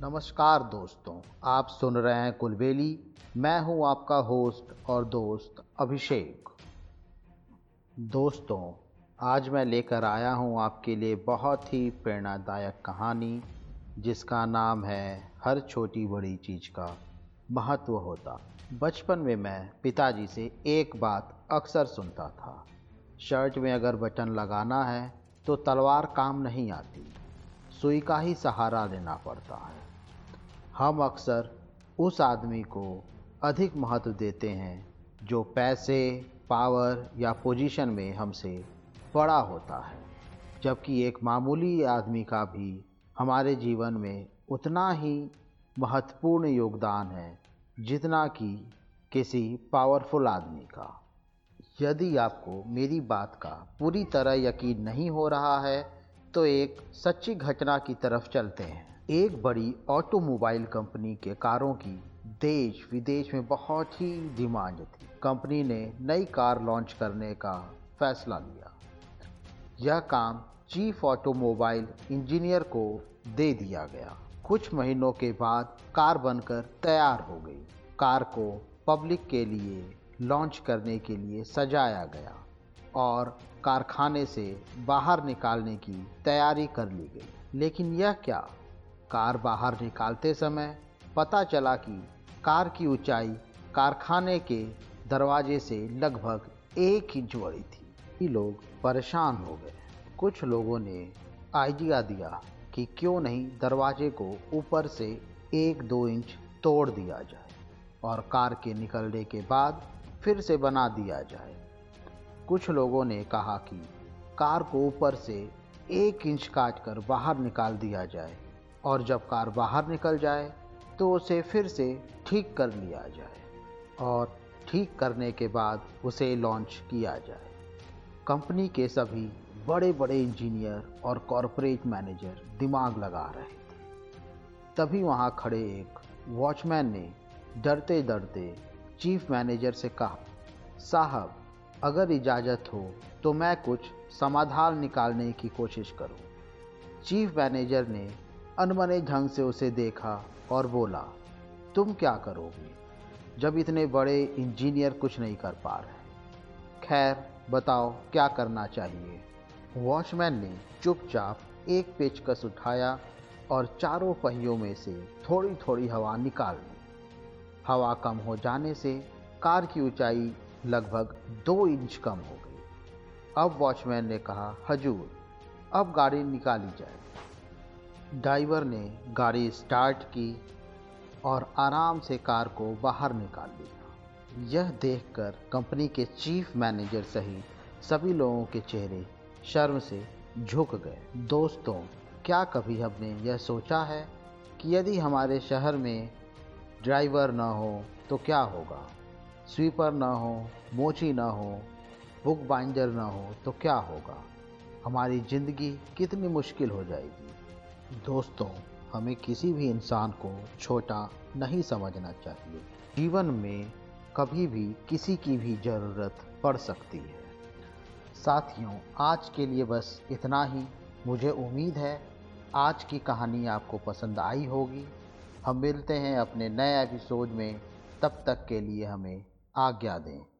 नमस्कार दोस्तों, आप सुन रहे हैं कुलबेली। मैं हूँ आपका होस्ट और दोस्त अभिषेक। दोस्तों, आज मैं लेकर आया हूँ आपके लिए बहुत ही प्रेरणादायक कहानी, जिसका नाम है हर छोटी बड़ी चीज़ का महत्व होता। बचपन में मैं पिताजी से एक बात अक्सर सुनता था, शर्ट में अगर बटन लगाना है तो तलवार काम नहीं आती। सुई का ही सहारा लेना पड़ता है। हम अक्सर उस आदमी को अधिक महत्व देते हैं जो पैसे, पावर या पोजीशन में हमसे बड़ा होता है। जबकि एक मामूली आदमी का भी हमारे जीवन में उतना ही महत्वपूर्ण योगदान है जितना कि किसी पावरफुल आदमी का। यदि आपको मेरी बात का पूरी तरह यकीन नहीं हो रहा है तो एक सच्ची घटना की तरफ़ चलते हैं। एक बड़ी ऑटोमोबाइल कंपनी के कारों की देश विदेश में बहुत ही डिमांड थी। कंपनी ने नई कार लॉन्च करने का फैसला लिया। यह काम चीफ ऑटोमोबाइल इंजीनियर को दे दिया गया। कुछ महीनों के बाद कार बनकर तैयार हो गई। कार को पब्लिक के लिए लॉन्च करने के लिए सजाया गया। और कारखाने से बाहर निकालने की तैयारी कर ली गई। लेकिन यह क्या? कार बाहर निकालते समय पता चला कि कार की ऊंचाई कारखाने के दरवाजे से लगभग एक इंच बड़ी थी। ये लोग परेशान हो गए। कुछ लोगों ने आइडिया दिया कि क्यों नहीं दरवाजे को ऊपर से एक दो इंच तोड़ दिया जाए और कार के निकलने के बाद फिर से बना दिया जाए। कुछ लोगों ने कहा कि कार को ऊपर से एक इंच काट कर बाहर निकाल दिया जाए और जब कार बाहर निकल जाए तो उसे फिर से ठीक कर लिया जाए और ठीक करने के बाद उसे लॉन्च किया जाए। कंपनी के सभी बड़े बड़े इंजीनियर और कॉरपोरेट मैनेजर दिमाग लगा रहे थे। तभी वहाँ खड़े एक वॉचमैन ने डरते डरते चीफ मैनेजर से कहा, साहब अगर इजाज़त हो तो मैं कुछ समाधान निकालने की कोशिश करूँ। चीफ मैनेजर ने अनमने ढंग से उसे देखा और बोला, तुम क्या करोगे जब इतने बड़े इंजीनियर कुछ नहीं कर पा रहे खैर, बताओ, क्या करना चाहिए? वॉचमैन ने चुपचाप एक पेचकस उठाया और चारों पहियों में से थोड़ी थोड़ी हवा निकाल ली। हवा कम हो जाने से कार की ऊंचाई लगभग दो इंच कम हो गई। अब वॉचमैन ने कहा, हजूर, अब गाड़ी निकाली जाए। ड्राइवर ने गाड़ी स्टार्ट की और आराम से कार को बाहर निकाल लिया। यह देखकर कंपनी के चीफ मैनेजर सहित सभी लोगों के चेहरे शर्म से झुक गए। दोस्तों, क्या कभी हमने यह सोचा है कि यदि हमारे शहर में ड्राइवर न हो तो क्या होगा? स्वीपर ना हो, मोची ना हो, बुक बाइंडर ना हो तो क्या होगा? हमारी ज़िंदगी कितनी मुश्किल हो जाएगी। दोस्तों, हमें किसी भी इंसान को छोटा नहीं समझना चाहिए। जीवन में कभी भी किसी की भी ज़रूरत पड़ सकती है। साथियों, आज के लिए बस इतना ही। मुझे उम्मीद है आज की कहानी आपको पसंद आई होगी। हम मिलते हैं अपने नए एपिसोड में। तब तक के लिए हमें आज्ञा दें।